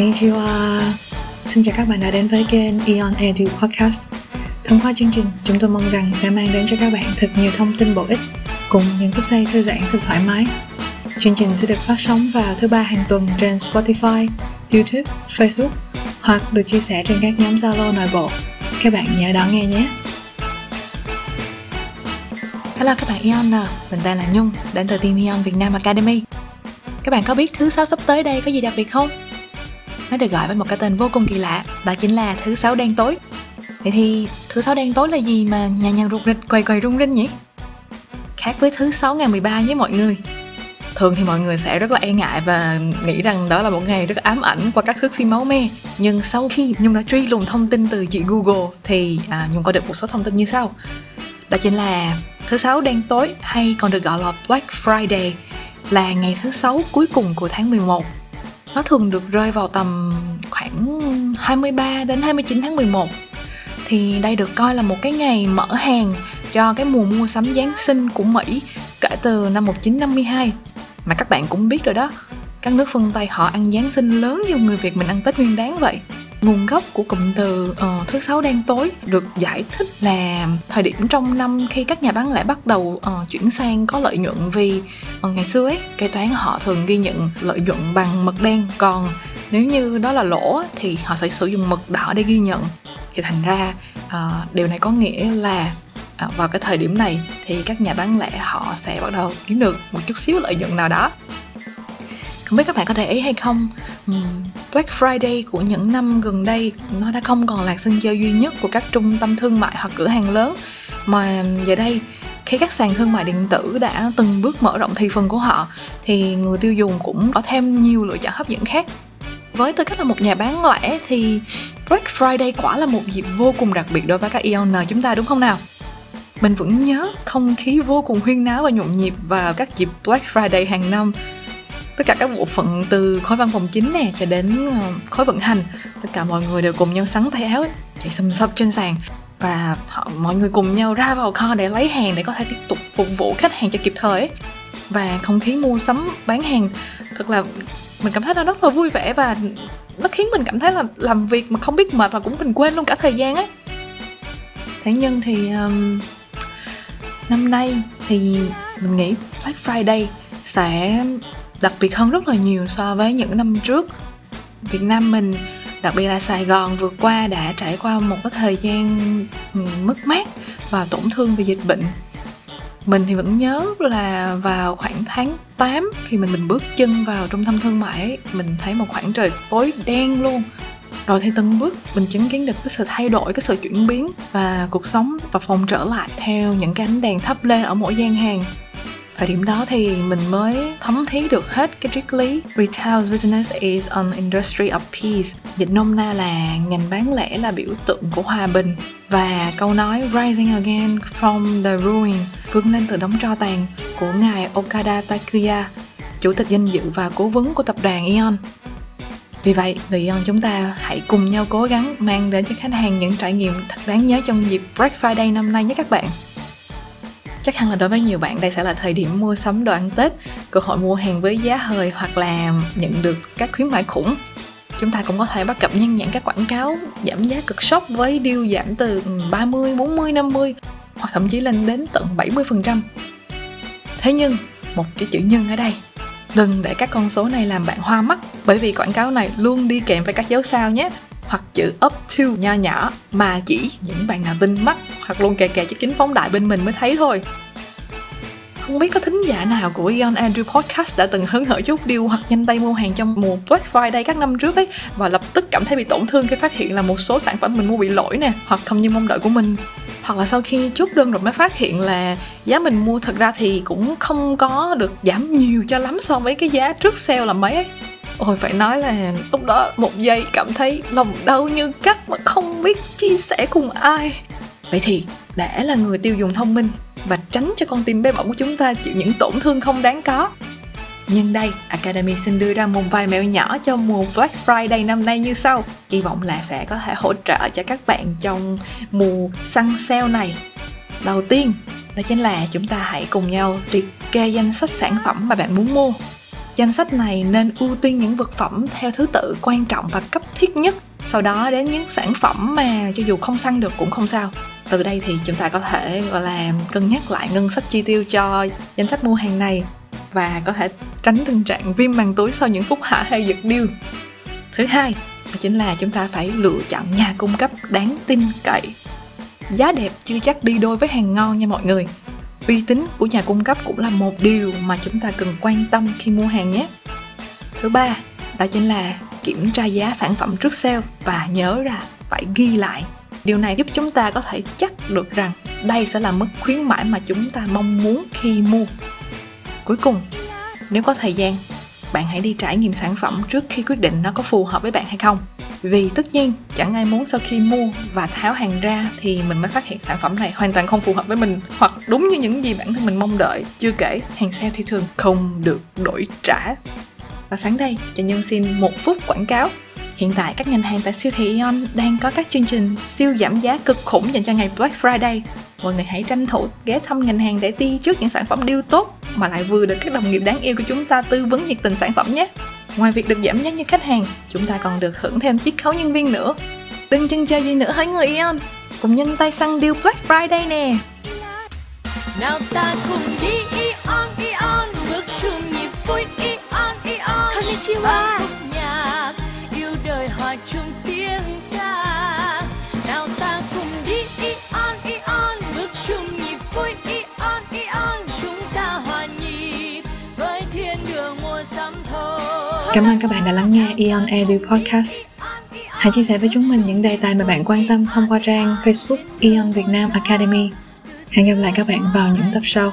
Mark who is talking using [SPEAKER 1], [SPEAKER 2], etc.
[SPEAKER 1] Konnichiwa Xin chào các bạn đã đến với kênh Eon Edu Podcast Thông qua chương trình, chúng tôi mong rằng sẽ mang đến cho các bạn thật nhiều thông tin bổ ích cùng những phút giây thư giãn thật thoải mái. Chương trình sẽ được phát sóng vào thứ ba hàng tuần trên Spotify, YouTube, Facebook hoặc được chia sẻ trên các nhóm Zalo nội bộ. Các bạn nhớ đón nghe nhé! Hello các bạn Eon nè, mình tên là Nhung, đến từ team Eon Việt Nam Academy. Các bạn có biết thứ sáu sắp tới đây có gì đặc biệt không? Nó được gọi với một cái tên vô cùng kỳ lạ, đó chính là thứ sáu đen tối. Vậy thì thứ sáu đen tối là gì mà nhà nhàng rụt rịch quầy quầy rung rinh nhỉ? Khác với thứ sáu ngày 13 với mọi người. Thường thì mọi người sẽ rất là e ngại và nghĩ rằng đó là một ngày rất ám ảnh qua các thước phim máu me. Nhưng sau khi Nhung đã truy lùng thông tin từ chị Google thì à, Nhung có được một số thông tin như sau. Đó chính là thứ sáu đen tối hay còn được gọi là Black Friday là ngày thứ sáu cuối cùng của tháng 11 nó thường được rơi vào tầm khoảng 23 đến 29 tháng 11 thì đây được coi là một cái ngày mở hàng cho cái mùa mua sắm Giáng sinh của Mỹ kể từ năm 1952 mà các bạn cũng biết rồi đó, các nước phương Tây họ ăn Giáng sinh lớn như người Việt mình ăn Tết Nguyên Đán vậy nguồn gốc của cụm từ uh, thứ sáu đen tối được giải thích là thời điểm trong năm khi các nhà bán lẻ bắt đầu uh, chuyển sang có lợi nhuận vì uh, ngày xưa ấy kế toán họ thường ghi nhận lợi nhuận bằng mực đen. Còn nếu như đó là lỗ thì họ sẽ sử dụng mực đỏ để ghi nhận. Thì thành ra uh, điều này có nghĩa là à, vào cái thời điểm này thì các nhà bán lẻ họ sẽ bắt đầu kiếm được một chút xíu lợi nhuận nào đó không biết các bạn có để ý hay không. Ừ, Black Friday của những năm gần đây, nó đã không còn là sân chơi duy nhất của các trung tâm thương mại hoặc cửa hàng lớn. Mà giờ đây, khi các sàn thương mại điện tử đã từng bước mở rộng thị phần của họ, thì người tiêu dùng cũng có thêm nhiều lựa chọn hấp dẫn khác. Với tư cách là một nhà bán lẻ, thì Black Friday quả là một dịp vô cùng đặc biệt đối với các EON chúng ta, đúng không nào? Mình vẫn nhớ không khí vô cùng huyên náo và nhộn nhịp vào các dịp Black Friday hàng năm tất cả các bộ phận từ khối văn phòng chính nè cho đến ờ, khối vận hành. Tất cả mọi người đều cùng nhau sắn tay áo chạy xâm xấp trên sàn. Và họ, mọi người cùng nhau ra vào kho để lấy hàng để có thể tiếp tục phục vụ khách hàng cho kịp thời. Ấy. và không khí mua sắm bán hàng thật là mình cảm thấy nó rất là vui vẻ và nó khiến mình cảm thấy là làm việc mà không biết mệt và cũng mình quên luôn cả thời gian ấy thế nhưng thì um, năm nay thì mình nghĩ Black Friday sẽ đặc biệt hơn rất là nhiều so với những năm trước. Việt Nam mình đặc biệt là Sài Gòn vừa qua đã trải qua một cái thời gian ừ, mất mát và tổn thương vì dịch bệnh. Mình thì vẫn nhớ là vào khoảng tháng 8 khi mình mình bước chân vào trung tâm thương mại ấy, mình thấy một khoảng trời tối đen luôn. Rồi thì từng bước mình chứng kiến được cái sự thay đổi cái sự chuyển biến và cuộc sống và phòng trở lại theo những cái ánh đèn thắp lên ở mỗi gian hàng thời điểm đó thì mình mới thấm thí được hết cái triết lý. Retail business is an industry of peace. Dịch nôm na là ngành bán lẻ là biểu tượng của hòa bình. Và câu nói rising again from the ruin vươn lên từ đống tro tàn của ngài Okada Takuya chủ tịch danh dự và cố vấn của tập đoàn Eon vì vậy, người e dân chúng ta hãy cùng nhau cố gắng mang đến cho khách hàng những trải nghiệm thật đáng nhớ trong dịp Black Friday năm nay nhé các bạn chắc hẳn là đối với nhiều bạn đây sẽ là thời điểm mua sắm đồ ăn tết cơ hội mua hàng với giá hời hoặc là nhận được các khuyến mãi khủng chúng ta cũng có thể bắt gặp nhân nhãn các quảng cáo giảm giá cực sốc với deal giảm từ 30, 40, 50 hoặc thậm chí lên đến tận 70%. Thế nhưng, một cái chữ nhân ở đây Đừng để các con số này làm bạn hoa mắt bởi vì quảng cáo này luôn đi kèm với các dấu sao nhé hoặc chữ up to nho nhỏ, mà chỉ những bạn nào tinh mắt hoặc luôn kè kè cho kính phóng đại bên mình mới thấy thôi. Không biết có thính giả nào của Ion Andrew Podcast đã từng hứng hở chút điều hoặc nhanh tay mua hàng trong mùa Black Friday các năm trước ấy, và lập tức cảm thấy bị tổn thương khi phát hiện là một số sản phẩm mình mua bị lỗi nè, hoặc không như mong đợi của mình. Hoặc là sau khi chốt đơn rồi mới phát hiện là giá mình mua thật ra thì cũng không có được giảm nhiều cho lắm so với cái giá trước sale là mấy ấy ôi phải nói là lúc đó một giây cảm thấy lòng đau như cắt mà không biết chia sẻ cùng ai. Vậy thì để là người tiêu dùng thông minh và tránh cho con tim bé bỏng của chúng ta chịu những tổn thương không đáng có. Nhưng đây, Academy xin đưa ra một vài mẹo nhỏ cho mùa Black Friday năm nay như sau. Hy vọng là sẽ có thể hỗ trợ cho các bạn trong mùa săn sale này. Đầu tiên, đó chính là chúng ta hãy cùng nhau liệt kê danh sách sản phẩm mà bạn muốn mua danh sách này nên ưu tiên những vật phẩm theo thứ tự quan trọng và cấp thiết nhất. Sau đó đến những sản phẩm mà cho dù không săn được cũng không sao. Từ đây thì chúng ta có thể, gọi là, cân nhắc lại ngân sách chi tiêu cho danh sách mua hàng này và có thể tránh tình trạng viêm màng túi sau những phút hạ hay giật điêu. Thứ hai chính là chúng ta phải lựa chọn nhà cung cấp đáng tin cậy. Giá đẹp chưa chắc đi đôi với hàng ngon nha mọi người uy tín của nhà cung cấp cũng là một điều mà chúng ta cần quan tâm khi mua hàng nhé. Thứ ba, đó chính là kiểm tra giá sản phẩm trước sale và nhớ ra phải ghi lại. Điều này giúp chúng ta có thể chắc được rằng đây sẽ là mức khuyến mãi mà chúng ta mong muốn khi mua. Cuối cùng, nếu có thời gian, bạn hãy đi trải nghiệm sản phẩm trước khi quyết định nó có phù hợp với bạn hay không vì tất nhiên, chẳng ai muốn sau khi mua và tháo hàng ra thì mình mới phát hiện sản phẩm này hoàn toàn không phù hợp với mình, hoặc đúng như những gì bản thân mình mong đợi, chưa kể hàng sale thì thường không được đổi trả và sáng đây cho nhân xin một phút quảng cáo Hiện tại, các ngành hàng tại siêu thị Ion đang có các chương trình siêu giảm giá cực khủng dành cho ngày Black Friday. Mọi người hãy tranh thủ ghé thăm ngành hàng để ti trước những sản phẩm deal tốt mà lại vừa được các đồng nghiệp đáng yêu của chúng ta tư vấn nhiệt tình sản phẩm nhé. Ngoài việc được giảm giá như khách hàng, chúng ta còn được hưởng thêm chiết khấu nhân viên nữa. Đừng chần chờ gì nữa hỡi người Ion, cùng nhân tay săn deal Black Friday nè. Nào ta cùng đi Ion Ion, bước chung nhịp vui Ion Ion. Konnichiwa. Cảm ơn các bạn đã lắng nghe Eon Edu Podcast. Hãy chia sẻ với chúng mình những đề tài mà bạn quan tâm thông qua trang Facebook Eon Việt Nam Academy. Hẹn gặp lại các bạn vào những tập sau.